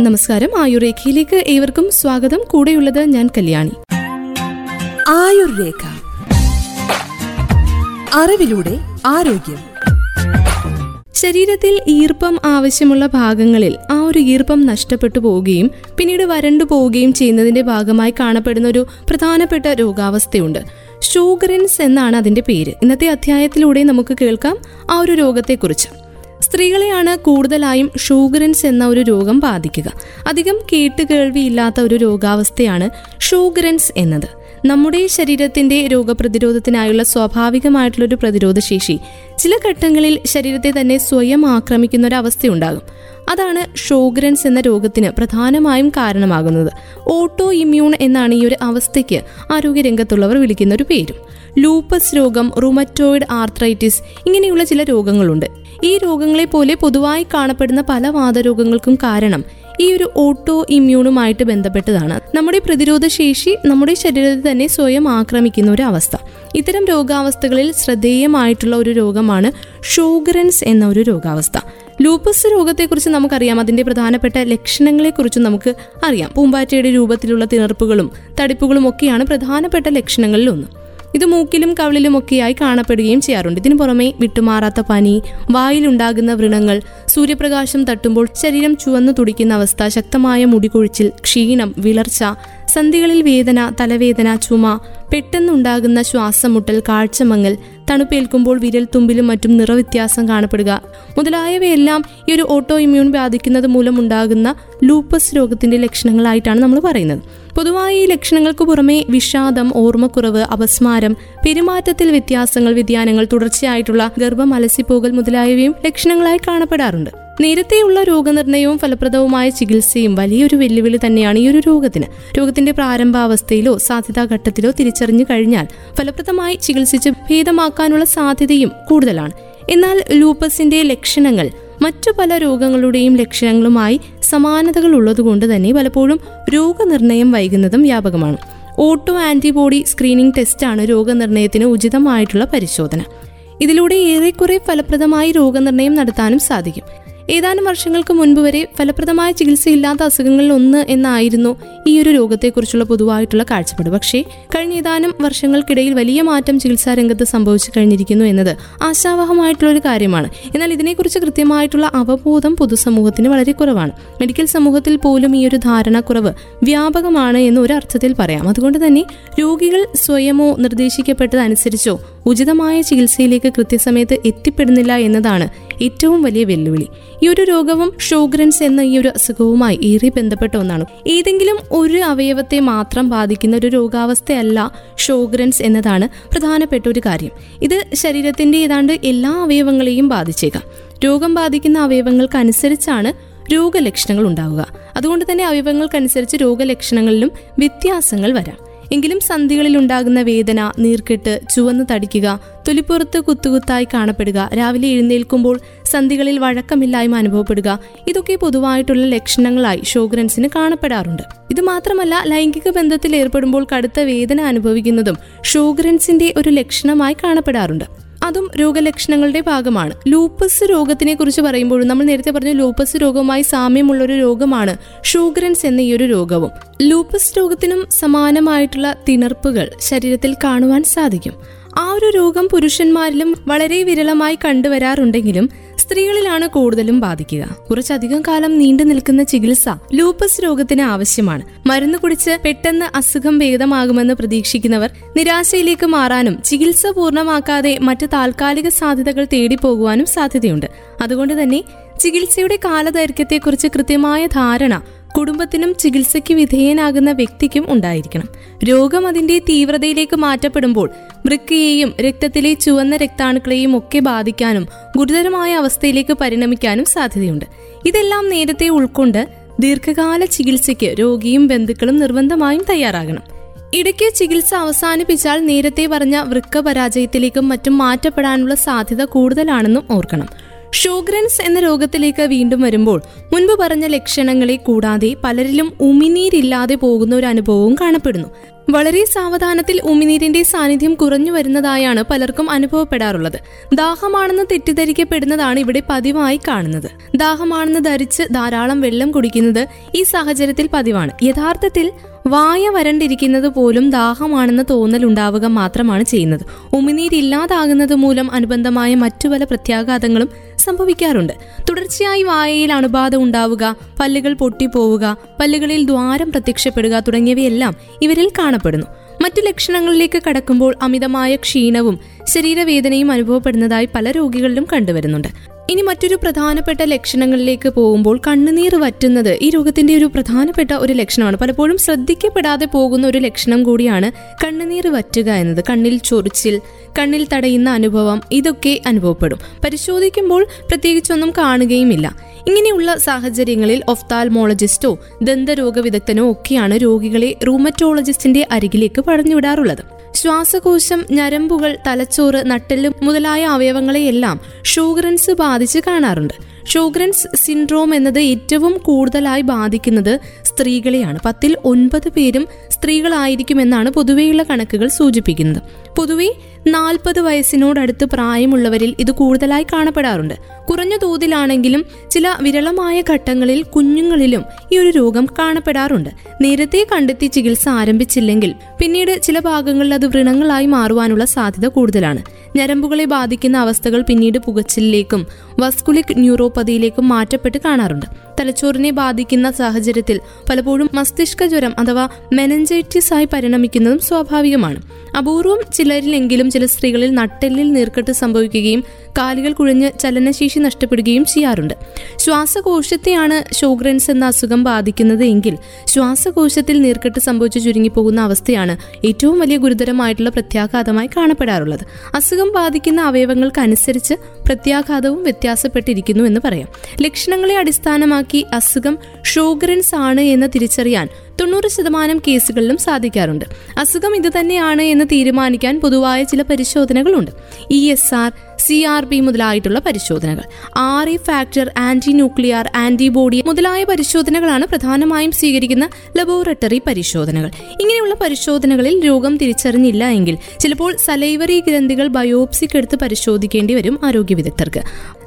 നമസ്കാരം. ആയുർരേഖയിലേക്ക് ഏവർക്കും സ്വാഗതം. കൂടെയുള്ളത് ഞാൻ കല്യാണി. ആയുർരേഖ. അറിവിലൂടെ ആരോഗ്യം. ശരീരത്തിൽ ഈർപ്പം ആവശ്യമുള്ള ഭാഗങ്ങളിൽ ആ ഒരു ഈർപ്പം നഷ്ടപ്പെട്ടു പോവുകയും പിന്നീട് വരണ്ടു പോവുകയും ചെയ്യുന്നതിന്റെ ഭാഗമായി കാണപ്പെടുന്ന ഒരു പ്രധാനപ്പെട്ട രോഗാവസ്ഥയുണ്ട്. ഷൂഗറിൻസ് എന്നാണ് അതിന്റെ പേര്. ഇന്നത്തെ അധ്യായത്തിലൂടെ നമുക്ക് കേൾക്കാം ആ ഒരു രോഗത്തെക്കുറിച്ച്. സ്ത്രീകളെയാണ് കൂടുതലായും ഷൂഗറൻസ് എന്ന ഒരു രോഗം ബാധിക്കുക. അധികം കേട്ടുകേൾവിയില്ലാത്ത ഒരു രോഗാവസ്ഥയാണ് ഷൂഗറൻസ് എന്നത്. നമ്മുടെ ശരീരത്തിന്റെ രോഗപ്രതിരോധത്തിനായുള്ള സ്വാഭാവികമായിട്ടുള്ള ഒരു പ്രതിരോധ ശേഷി ചില ഘട്ടങ്ങളിൽ ശരീരത്തെ തന്നെ സ്വയം ആക്രമിക്കുന്ന ഒരു അവസ്ഥയുണ്ടാകും അതാണ് ഷോഗ്രൻസ് എന്ന രോഗത്തിന് പ്രധാനമായും കാരണമാകുന്നത്. ഓട്ടോ ഇമ്മ്യൂൺ എന്നാണ് ഈ ഒരു അവസ്ഥയ്ക്ക് ആരോഗ്യരംഗത്തുള്ളവർ വിളിക്കുന്ന ഒരു പേരും. ലൂപ്പസ് രോഗം റുമറ്റോയിഡ് ആർത്രൈറ്റിസ് ഇങ്ങനെയുള്ള ചില രോഗങ്ങളുണ്ട്. ഈ രോഗങ്ങളെ പോലെ പൊതുവായി കാണപ്പെടുന്ന പല വാദരോഗങ്ങൾക്കും കാരണം ഈ ഒരു ഓട്ടോ ഇമ്മ്യൂണുമായിട്ട് ബന്ധപ്പെട്ടതാണ്. നമ്മുടെ പ്രതിരോധ ശേഷി നമ്മുടെ ശരീരത്തിൽ തന്നെ സ്വയം ആക്രമിക്കുന്ന ഒരു അവസ്ഥ. ഇത്തരം രോഗാവസ്ഥകളിൽ ശ്രദ്ധേയമായിട്ടുള്ള ഒരു രോഗമാണ് ഷോഗ്രൻസ് എന്ന ഒരു രോഗാവസ്ഥ. ലൂപ്പസ് രോഗത്തെക്കുറിച്ച് നമുക്കറിയാം. അതിന്റെ പ്രധാനപ്പെട്ട ലക്ഷണങ്ങളെക്കുറിച്ചും നമുക്ക് അറിയാം. പൂമ്പാറ്റയുടെ രൂപത്തിലുള്ള തിണർപ്പുകളും തടിപ്പുകളും ഒക്കെയാണ് പ്രധാനപ്പെട്ട ലക്ഷണങ്ങളിൽ ഒന്ന്. ഇത് മൂക്കിലും കവിളിലും ഒക്കെയായി കാണപ്പെടുകയും ചെയ്യാറുണ്ട്. ഇതിനു പുറമെ വിട്ടുമാറാത്ത പനി വായിലുണ്ടാകുന്ന വ്രണങ്ങൾ സൂര്യപ്രകാശം തട്ടുമ്പോൾ ശരീരം ചുവന്നു തുടിക്കുന്ന അവസ്ഥ ശക്തമായ മുടികൊഴിച്ചിൽ ക്ഷീണം വിളർച്ച സന്ധികളിൽ വേദന തലവേദന ചുമ പെട്ടെന്നുണ്ടാകുന്ന ശ്വാസം മുട്ടൽ കാഴ്ചമങ്ങൽ തണുപ്പേൽക്കുമ്പോൾ വിരൽ തുമ്പിലും മറ്റും നിറവ്യത്യാസം കാണപ്പെടുക. മുതലായവയെല്ലാം ഈ ഒരു ഓട്ടോ ഇമ്മ്യൂൺ ബാധിക്കുന്നത് മൂലം ഉണ്ടാകുന്ന ലൂപ്പസ് രോഗത്തിന്റെ ലക്ഷണങ്ങളായിട്ടാണ് നമ്മൾ പറയുന്നത്. പൊതുവായി ഈ ലക്ഷണങ്ങൾക്ക് പുറമെ വിഷാദം ഓർമ്മക്കുറവ് അപസ്മാരം പെരുമാറ്റത്തിൽ വ്യത്യാസങ്ങൾ വ്യതിയാനങ്ങൾ തുടർച്ചയായിട്ടുള്ള ഗർഭം അലസിപ്പോകൽ മുതലായവയും ലക്ഷണങ്ങളായി കാണപ്പെടാറുണ്ട്. നേരത്തെയുള്ള രോഗനിർണയവും ഫലപ്രദവുമായ ചികിത്സയും വലിയൊരു വെല്ലുവിളി തന്നെയാണ് ഈ ഒരു രോഗത്തിന്. രോഗത്തിന്റെ പ്രാരംഭാവസ്ഥയിലോ സാധ്യതാ ഘട്ടത്തിലോ തിരിച്ചറിഞ്ഞു കഴിഞ്ഞാൽ ഫലപ്രദമായി ചികിത്സിച്ച് ഭേദമാക്കാനുള്ള സാധ്യതയും കൂടുതലാണ്. എന്നാൽ ലൂപ്പസിന്റെ ലക്ഷണങ്ങൾ മറ്റു പല രോഗങ്ങളുടെയും ലക്ഷണങ്ങളുമായി സമാനതകൾ ഉള്ളതുകൊണ്ട് തന്നെ പലപ്പോഴും രോഗനിർണയം വൈകുന്നതും വ്യാപകമാണ്. ഓട്ടോ ആന്റിബോഡി സ്ക്രീനിംഗ് ടെസ്റ്റാണ് രോഗനിർണയത്തിന് ഉചിതമായിട്ടുള്ള പരിശോധന. ഇതിലൂടെ ഏറെക്കുറെ ഫലപ്രദമായി രോഗനിർണയം നടത്താനും സാധിക്കും. ഏതാനും വർഷങ്ങൾക്ക് മുൻപ് വരെ ഫലപ്രദമായ ചികിത്സയില്ലാത്ത അസുഖങ്ങളിൽ ഒന്ന് എന്നായിരുന്നു ഈ ഒരു രോഗത്തെക്കുറിച്ചുള്ള പൊതുവായിട്ടുള്ള കാഴ്ചപ്പാട്. പക്ഷേ കഴിഞ്ഞ ഏതാനും വർഷങ്ങൾക്കിടയിൽ വലിയ മാറ്റം ചികിത്സാ രംഗത്ത് സംഭവിച്ചു കഴിഞ്ഞിരിക്കുന്നു എന്നത് ആശാവഹമായിട്ടുള്ള ഒരു കാര്യമാണ്. എന്നാൽ ഇതിനെക്കുറിച്ച് കൃത്യമായിട്ടുള്ള അവബോധം പൊതുസമൂഹത്തിന് വളരെ കുറവാണ്. മെഡിക്കൽ സമൂഹത്തിൽ പോലും ഈ ഒരു ധാരണക്കുറവ് വ്യാപകമാണ് എന്ന് ഒരു അർത്ഥത്തിൽ പറയാം. അതുകൊണ്ട് തന്നെ രോഗികൾ സ്വയമോ നിർദ്ദേശിക്കപ്പെട്ടതനുസരിച്ചോ ഉചിതമായ ചികിത്സയിലേക്ക് കൃത്യസമയത്ത് എത്തിപ്പെടുന്നില്ല എന്നതാണ് ഏറ്റവും വലിയ വെല്ലുവിളി. ഈ ഒരു രോഗവും ഷോഗ്രൻസ് എന്ന ഈ ഒരു അസുഖവുമായി ഏറെ ബന്ധപ്പെട്ട ഒന്നാണ്. ഏതെങ്കിലും ഒരു അവയവത്തെ മാത്രം ബാധിക്കുന്ന ഒരു രോഗാവസ്ഥയല്ല ഷോഗ്രൻസ് എന്നതാണ് പ്രധാനപ്പെട്ട ഒരു കാര്യം. ഇത് ശരീരത്തിന്റെ ഏതാണ്ട് എല്ലാ അവയവങ്ങളെയും ബാധിച്ചേക്കാം. രോഗം ബാധിക്കുന്ന അവയവങ്ങൾക്കനുസരിച്ചാണ് രോഗലക്ഷണങ്ങൾ ഉണ്ടാവുക. അതുകൊണ്ട് തന്നെ അവയവങ്ങൾക്കനുസരിച്ച് രോഗലക്ഷണങ്ങളിലും വ്യത്യാസങ്ങൾ വരാം. എങ്കിലും സന്ധികളിൽ ഉണ്ടാകുന്ന വേദന നീർക്കെട്ട് ചുവന്ന് തടിക്കുക തൊലിപ്പുറത്ത് കുത്തുകുത്തായി കാണപ്പെടുക രാവിലെ എഴുന്നേൽക്കുമ്പോൾ സന്ധികളിൽ വഴക്കമില്ലായ്മ അനുഭവപ്പെടുക ഇതൊക്കെ പൊതുവായിട്ടുള്ള ലക്ഷണങ്ങളായി ഷോഗ്രൻസിന് കാണപ്പെടാറുണ്ട്. ഇത് മാത്രമല്ല ലൈംഗിക ബന്ധത്തിൽ ഏർപ്പെടുമ്പോൾ കടുത്ത വേദന അനുഭവിക്കുന്നതും ഷോഗ്രൻസിന്റെ ഒരു ലക്ഷണമായി കാണപ്പെടാറുണ്ട്. അതും രോഗലക്ഷണങ്ങളുടെ ഭാഗമാണ്. ലൂപ്പസ് രോഗത്തിനെ കുറിച്ച് പറയുമ്പോഴും നമ്മൾ നേരത്തെ പറഞ്ഞ ലൂപ്പസ് രോഗവുമായി സാമ്യമുള്ള ഒരു രോഗമാണ് ഷൂഗ്രൻസ് എന്ന ഈ ഒരു രോഗവും. ലൂപ്പസ് രോഗത്തിനും സമാനമായിട്ടുള്ള തിണർപ്പുകൾ ശരീരത്തിൽ കാണുവാൻ സാധിക്കും. ആ ഒരു രോഗം പുരുഷന്മാരിലും വളരെ വിരളമായി കണ്ടുവരാറുണ്ടെങ്കിലും സ്ത്രീകളിലാണ് കൂടുതലും ബാധിക്കുക. കുറച്ചധികം കാലം നീണ്ടു നിൽക്കുന്ന ചികിത്സ ലൂപ്പസ് രോഗത്തിന് ആവശ്യമാണ്. മരുന്ന് കുടിച്ച് പെട്ടെന്ന് അസുഖം ഭേദമാകുമെന്ന് പ്രതീക്ഷിക്കുന്നവർ നിരാശയിലേക്ക് മാറാനും ചികിത്സ പൂർണമാക്കാതെ മറ്റ് താൽക്കാലിക സാധ്യതകൾ തേടി പോകുവാനും സാധ്യതയുണ്ട്. അതുകൊണ്ട് തന്നെ ചികിത്സയുടെ കാലദൈർഘ്യത്തെക്കുറിച്ച് കൃത്യമായ ധാരണ കുടുംബത്തിനും ചികിത്സയ്ക്ക് വിധേയനാകുന്ന വ്യക്തിക്കും ഉണ്ടായിരിക്കണം. രോഗം അതിന്റെ തീവ്രതയിലേക്ക് മാറ്റപ്പെടുമ്പോൾ വൃക്കയെയും രക്തത്തിലെ ചുവന്ന രക്താണുക്കളെയും ഒക്കെ ബാധിക്കാനും ഗുരുതരമായ അവസ്ഥയിലേക്ക് പരിണമിക്കാനും സാധ്യതയുണ്ട്. ഇതെല്ലാം നേരത്തെ ഉൾക്കൊണ്ട് ദീർഘകാല ചികിത്സയ്ക്ക് രോഗിയും ബന്ധുക്കളും നിർബന്ധമായും തയ്യാറാകണം. ഇടയ്ക്ക് ചികിത്സ അവസാനിപ്പിച്ചാൽ നേരത്തെ പറഞ്ഞ വൃക്ക പരാജയത്തിലേക്കും മറ്റും മാറ്റപ്പെടാനുള്ള സാധ്യത കൂടുതലാണെന്നും ഓർക്കണം. ഷോഗ്രൻസ് എന്ന രോഗത്തിലേക്ക് വീണ്ടും വരുമ്പോൾ മുൻപ് പറഞ്ഞ ലക്ഷണങ്ങളെ കൂടാതെ പലരിലും ഉമിനീരില്ലാതെ പോകുന്ന ഒരു അനുഭവവും കാണപ്പെടുന്നു. വളരെ സാവധാനത്തിൽ ഉമിനീരിന്റെ സാന്നിധ്യം കുറഞ്ഞു വരുന്നതായാണ് പലർക്കും അനുഭവപ്പെടാറുള്ളത്. ദാഹമാണെന്ന് തെറ്റിദ്ധരിക്കപ്പെടുന്നതാണ് ഇവിടെ പതിവായി കാണുന്നത്. ദാഹമാണെന്ന് ധരിച്ച് ധാരാളം വെള്ളം കുടിക്കുന്നത് ഈ സാഹചര്യത്തിൽ പതിവാണ്. യഥാർത്ഥത്തിൽ വായ വരണ്ടിരിക്കുന്നത് പോലും ദാഹമാണെന്ന് തോന്നൽ ഉണ്ടാവുക മാത്രമാണ് ചെയ്യുന്നത്. ഉമിനീരില്ലാതാകുന്നത് മൂലം അനുബന്ധമായ മറ്റു പല പ്രത്യാഘാതങ്ങളും സംഭവിക്കാറുണ്ട്. തുടർച്ചയായി വായയിൽ അണുബാധ ഉണ്ടാവുക പല്ലുകൾ പൊട്ടിപ്പോവുക പല്ലുകളിൽ ദ്വാരം പ്രത്യക്ഷപ്പെടുക തുടങ്ങിയവയെല്ലാം ഇവരിൽ കാണപ്പെടുന്നു. മറ്റു ലക്ഷണങ്ങളിലേക്ക് കടക്കുമ്പോൾ അമിതമായ ക്ഷീണവും ശരീരവേദനയും അനുഭവപ്പെടുന്നതായി പല രോഗികളിലും കണ്ടുവരുന്നുണ്ട്. ഇനി മറ്റൊരു പ്രധാനപ്പെട്ട ലക്ഷണങ്ങളിലേക്ക് പോകുമ്പോൾ കണ്ണുനീർ വറ്റുന്നത് ഈ രോഗത്തിന്റെ ഒരു പ്രധാനപ്പെട്ട ഒരു ലക്ഷണമാണ്. പലപ്പോഴും ശ്രദ്ധിക്കപ്പെടാതെ പോകുന്ന ഒരു ലക്ഷണം കൂടിയാണ് കണ്ണുനീർ വറ്റുക എന്നത്. കണ്ണിൽ ചൊറിച്ചിൽ കണ്ണിൽ തടയുന്ന അനുഭവം ഇതൊക്കെ അനുഭവപ്പെടും. പരിശോധിക്കുമ്പോൾ പ്രത്യേകിച്ചൊന്നും കാണുകയുമില്ല. ഇങ്ങനെയുള്ള സാഹചര്യങ്ങളിൽ ഒഫ്താൽമോളജിസ്റ്റോ ദന്തരോഗ വിദഗ്ധനോ ഒക്കെയാണ് രോഗികളെ റൂമറ്റോളജിസ്റ്റിന്റെ അരികിലേക്ക് പടഞ്ഞുവിടാറുള്ളത്. ശ്വാസകോശം ഞരമ്പുകൾ തലച്ചോറ് നട്ടെല്ല് മുതലായ അവയവങ്ങളെയെല്ലാം ഷുഗറൻസ് ബാധിച്ച് കാണാറുണ്ട്. ഷോഗ്രൻസ് സിൻഡ്രോം എന്നത് ഏറ്റവും കൂടുതലായി ബാധിക്കുന്നത് സ്ത്രീകളെയാണ്. പത്തിൽ ഒൻപത് പേരും സ്ത്രീകളായിരിക്കുമെന്നാണ് പൊതുവെയുള്ള കണക്കുകൾ സൂചിപ്പിക്കുന്നത്. പൊതുവെ നാൽപ്പത് വയസ്സിനോടടുത്ത് പ്രായമുള്ളവരിൽ ഇത് കൂടുതലായി കാണപ്പെടാറുണ്ട്. കുറഞ്ഞ തോതിലാണെങ്കിലും ചില വിരളമായ ഘട്ടങ്ങളിൽ കുഞ്ഞുങ്ങളിലും ഈ ഒരു രോഗം കാണപ്പെടാറുണ്ട്. നേരത്തെ കണ്ടെത്തി ചികിത്സ ആരംഭിച്ചില്ലെങ്കിൽ പിന്നീട് ചില ഭാഗങ്ങളിൽ അത് വ്രണങ്ങളായി മാറുവാനുള്ള സാധ്യത കൂടുതലാണ്. ഞരമ്പുകളെ ബാധിക്കുന്ന അവസ്ഥകൾ പിന്നീട് പുകച്ചിലേക്കും വസ്കുലിക് ന്യൂറോപ്പതിയിലേക്കും മാറ്റപ്പെട്ട് കാണാറുണ്ട്. തലച്ചോറിനെ ബാധിക്കുന്ന സാഹചര്യത്തിൽ പലപ്പോഴും മസ്തിഷ്ക ജ്വരം അഥവാ മെനഞ്ചൈറ്റിസ് ആയി പരിണമിക്കുന്നതും സ്വാഭാവികമാണ്. അപൂർവം ചിലരിലെങ്കിലും ചില സ്ത്രീകളിൽ നട്ടെല്ലിൽ നീർക്കെട്ട് സംഭവിക്കുകയും കാലുകൾ കുഴഞ്ഞ് ചലനശേഷി നഷ്ടപ്പെടുകയും ചെയ്യാറുണ്ട്. ശ്വാസകോശത്തെയാണ് ഷോഗ്രൻസ് എന്ന അസുഖം ബാധിക്കുന്നത് എങ്കിൽ ശ്വാസകോശത്തിൽ നീർക്കെട്ട് സംഭവിച്ചു ചുരുങ്ങിപ്പോകുന്ന അവസ്ഥയാണ് ഏറ്റവും വലിയ ഗുരുതരമായിട്ടുള്ള പ്രത്യാഘാതമായി കാണപ്പെടാറുള്ളത്. അസുഖം ബാധിക്കുന്ന അവയവങ്ങൾക്കനുസരിച്ച് പ്രത്യാഘാതവും വ്യത്യാസപ്പെട്ടിരിക്കുന്നു എന്ന് പറയാം. ലക്ഷണങ്ങളെ അടിസ്ഥാനമാക്കി അസുഖം ഷോഗ്രൻസ് ആണ് എന്ന് തിരിച്ചറിയാൻ തൊണ്ണൂറ് ശതമാനം കേസുകളിലും സാധിക്കാറുണ്ട്. അസുഖം ഇതുതന്നെയാണ് എന്ന് തീരുമാനിക്കാൻ പൊതുവായ ചില പരിശോധനകളുണ്ട്. E S R C R P മുതലായിട്ടുള്ള പരിശോധനകൾ. R E factor anti nuclear antibody മുതലായ പരിശോധനകളാണ് പ്രധാനമായും സ്വീകരിക്കുന്ന ലബോറട്ടറി പരിശോധനകൾ. ഇങ്ങനെയുള്ള പരിശോധനകളിൽ രോഗം തിരിച്ചറിഞ്ഞില്ല എങ്കിൽ ചിലപ്പോൾ സലൈവറി ഗ്രന്ഥികൾ ബയോപ്സിക്കെടുത്ത് പരിശോധിക്കേണ്ടി വരും ആരോഗ്യ വിദഗ്ധർക്ക്.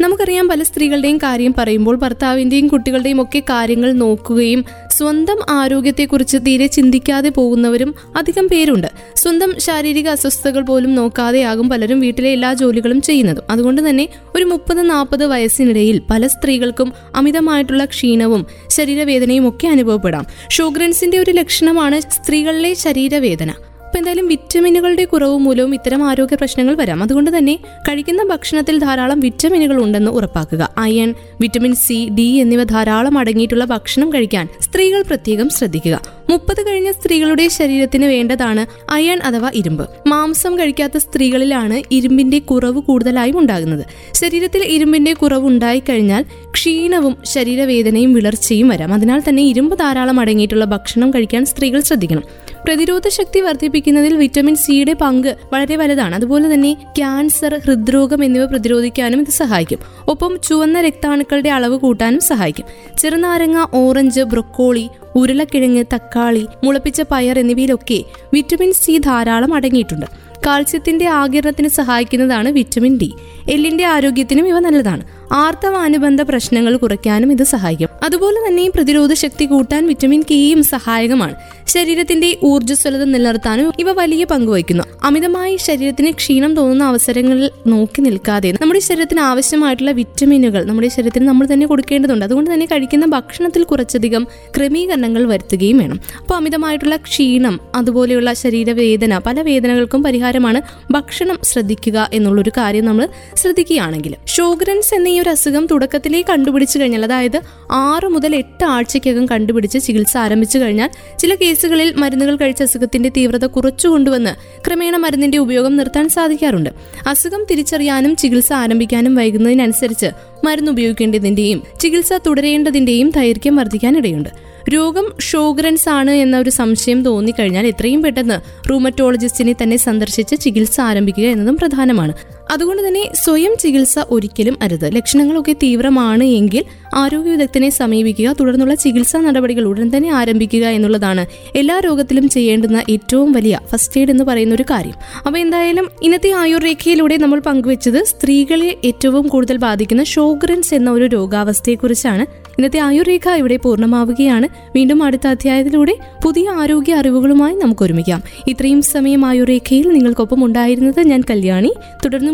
നമുക്കറിയാം പല സ്ത്രീകളുടെയും കാര്യം പറയുമ്പോൾ ഭർത്താവിന്റെയും കുട്ടികളുടെയും ഒക്കെ കാര്യങ്ങൾ നോക്കുകയും സ്വന്തം ആരോഗ്യത്തെക്കുറിച്ച് തീരെ ചിന്തിക്കാതെ പോകുന്നവരും അധികം പേരുണ്ട്. സ്വന്തം ശാരീരിക അസ്വസ്ഥതകൾ പോലും നോക്കാതെയാകും പലരും വീട്ടിലെ എല്ലാ ജോലികളും ചെയ്യുന്നതും. അതുകൊണ്ട് തന്നെ ഒരു മുപ്പത് നാൽപ്പത് വയസ്സിനിടയിൽ പല സ്ത്രീകൾക്കും അമിതമായിട്ടുള്ള ക്ഷീണവും ശരീരവേദനയും ഒക്കെ അനുഭവപ്പെടാം. ഷുഗ്രൻസിന്റെ ഒരു ലക്ഷണമാണ് സ്ത്രീകളിലെ ശരീരവേദന. അപ്പോൾ എന്തായാലും വിറ്റമിനുകളുടെ കുറവ് മൂലവും ഇത്തരം ആരോഗ്യ പ്രശ്നങ്ങൾ വരാം. അതുകൊണ്ട് തന്നെ കഴിക്കുന്ന ഭക്ഷണത്തിൽ ധാരാളം വിറ്റമിനുകൾ ഉണ്ടെന്ന് ഉറപ്പാക്കുക. അയൺ വിറ്റമിൻ സി ഡി എന്നിവ ധാരാളം അടങ്ങിയിട്ടുള്ള ഭക്ഷണം കഴിക്കാൻ സ്ത്രീകൾ പ്രത്യേകം ശ്രദ്ധിക്കുക. മുപ്പത് കഴിഞ്ഞ സ്ത്രീകളുടെ ശരീരത്തിന് വേണ്ടതാണ് അയൺ അഥവാ ഇരുമ്പ്. മാംസം കഴിക്കാത്ത സ്ത്രീകളിലാണ് ഇരുമ്പിന്റെ കുറവ് കൂടുതലായും ഉണ്ടാകുന്നത്. ശരീരത്തിൽ ഇരുമ്പിന്റെ കുറവ് ഉണ്ടായിക്കഴിഞ്ഞാൽ ക്ഷീണവും ശരീരവേദനയും വിളർച്ചയും വരാം. അതിനാൽ തന്നെ ഇരുമ്പ് ധാരാളം അടങ്ങിയിട്ടുള്ള ഭക്ഷണം കഴിക്കാൻ സ്ത്രീകൾ ശ്രദ്ധിക്കണം. പ്രതിരോധ ശക്തി വർദ്ധിപ്പിക്കുന്നതിൽ വിറ്റമിൻ സിയുടെ പങ്ക് വളരെ വലുതാണ്. അതുപോലെ തന്നെ ക്യാൻസർ ഹൃദ്രോഗം എന്നിവ പ്രതിരോധിക്കാനും ഇത് സഹായിക്കും. ഒപ്പം ചുവന്ന രക്താണുക്കളുടെ അളവ് കൂട്ടാനും സഹായിക്കും. ചെറുനാരങ്ങ ഓറഞ്ച് ബ്രൊക്കോളി ഉരുളക്കിഴങ്ങ് തക്കാളി മുളപ്പിച്ച പയർ എന്നിവയിലൊക്കെ വിറ്റമിൻ സി ധാരാളം അടങ്ങിയിട്ടുണ്ട്. കാൽസ്യത്തിന്റെ ആകിരണത്തിന് സഹായിക്കുന്നതാണ് വിറ്റമിൻ ഡി എല്ലിന്റെ ആരോഗ്യത്തിനും ഇവ നല്ലതാണ്. ആർത്തവാനുബന്ധ പ്രശ്നങ്ങൾ കുറയ്ക്കാനും ഇത് സഹായിക്കും. അതുപോലെ തന്നെ പ്രതിരോധ ശക്തി കൂട്ടാൻ വിറ്റമിൻ കെയും സഹായകമാണ്. ശരീരത്തിന്റെ ഊർജസ്വലത നിലനിർത്താനും ഇവ വലിയ പങ്ക് വഹിക്കുന്നു. അമിതമായി ശരീരത്തിന് ക്ഷീണം തോന്നുന്ന അവസരങ്ങളിൽ നോക്കി നിൽക്കാതെ നമ്മുടെ ശരീരത്തിന് ആവശ്യമായിട്ടുള്ള വിറ്റമിനുകൾ നമ്മുടെ ശരീരത്തിന് നമ്മൾ തന്നെ കൊടുക്കേണ്ടതുണ്ട്. അതുകൊണ്ട് തന്നെ കഴിക്കുന്ന ഭക്ഷണത്തിൽ കുറച്ചധികം ക്രമീകരണങ്ങൾ വരുത്തുകയും വേണം. അപ്പോൾ അമിതമായിട്ടുള്ള ക്ഷീണം അതുപോലെയുള്ള ശരീരവേദന പല വേദനകൾക്കും പരിഹാരമാണ് ഭക്ഷണം ശ്രദ്ധിക്കുക എന്നുള്ളൊരു കാര്യം നമ്മൾ ശ്രദ്ധിക്കുകയാണെങ്കിൽ. ഷോഗ്രൻസ് എന്ന ഈ ഒരു അസുഖം തുടക്കത്തിലേ കണ്ടുപിടിച്ചു കഴിഞ്ഞാൽ അതായത് ആറ് മുതൽ എട്ട് ആഴ്ചയ്ക്കകം കണ്ടുപിടിച്ച് ചികിത്സ ആരംഭിച്ചു കഴിഞ്ഞാൽ ചില കേസുകളിൽ മരുന്നുകൾ കഴിച്ച അസുഖത്തിന്റെ തീവ്രത കുറച്ചു കൊണ്ടുവന്ന് ക്രമേണ മരുന്നിന്റെ ഉപയോഗം നിർത്താൻ സാധിക്കാറുണ്ട്. അസുഖം തിരിച്ചറിയാനും ചികിത്സ ആരംഭിക്കാനും വൈകുന്നതിനനുസരിച്ച് മരുന്ന് ഉപയോഗിക്കേണ്ടതിന്റെയും ചികിത്സ തുടരേണ്ടതിന്റെയും ദൈർഘ്യം വർദ്ധിക്കാനിടയുണ്ട്. രോഗം ഷോഗ്രൻസ് ആണ് എന്ന ഒരു സംശയം തോന്നിക്കഴിഞ്ഞാൽ എത്രയും പെട്ടെന്ന് റൂമറ്റോളജിസ്റ്റിനെ തന്നെ സന്ദർശിച്ച് ചികിത്സ ആരംഭിക്കുക എന്നതും പ്രധാനമാണ്. അതുകൊണ്ട് തന്നെ സ്വയം ചികിത്സ ഒരിക്കലും അരുത്. ലക്ഷണങ്ങളൊക്കെ തീവ്രമാണ് എങ്കിൽ ആരോഗ്യ വിദഗ്ധനെ സമീപിക്കുക തുടർന്നുള്ള ചികിത്സാ നടപടികൾ ഉടൻ തന്നെ ആരംഭിക്കുക എന്നുള്ളതാണ് എല്ലാ രോഗത്തിലും ചെയ്യേണ്ടുന്ന ഏറ്റവും വലിയ ഫസ്റ്റ് എയ്ഡ് എന്ന് പറയുന്ന ഒരു കാര്യം. അപ്പോൾ എന്തായാലും ഇന്നത്തെ ആയുർരേഖയിലൂടെ നമ്മൾ പങ്കുവച്ചത് സ്ത്രീകളെ ഏറ്റവും കൂടുതൽ ബാധിക്കുന്ന ഷോഗ്രൻസ് എന്ന ഒരു രോഗാവസ്ഥയെക്കുറിച്ചാണ്. ഇന്നത്തെ ആയുർരേഖ ഇവിടെ പൂർണമാവുകയാണ്. വീണ്ടും അടുത്ത അധ്യായത്തിലൂടെ പുതിയ ആരോഗ്യ അറിവുകളുമായി നമുക്ക് ഒരുമിക്കാം ഇത്രയും സമയം ആയുർരേഖയിൽ നിങ്ങൾക്കൊപ്പം ഉണ്ടായിരുന്നത് ഞാൻ കല്യാണി. തുടർന്നും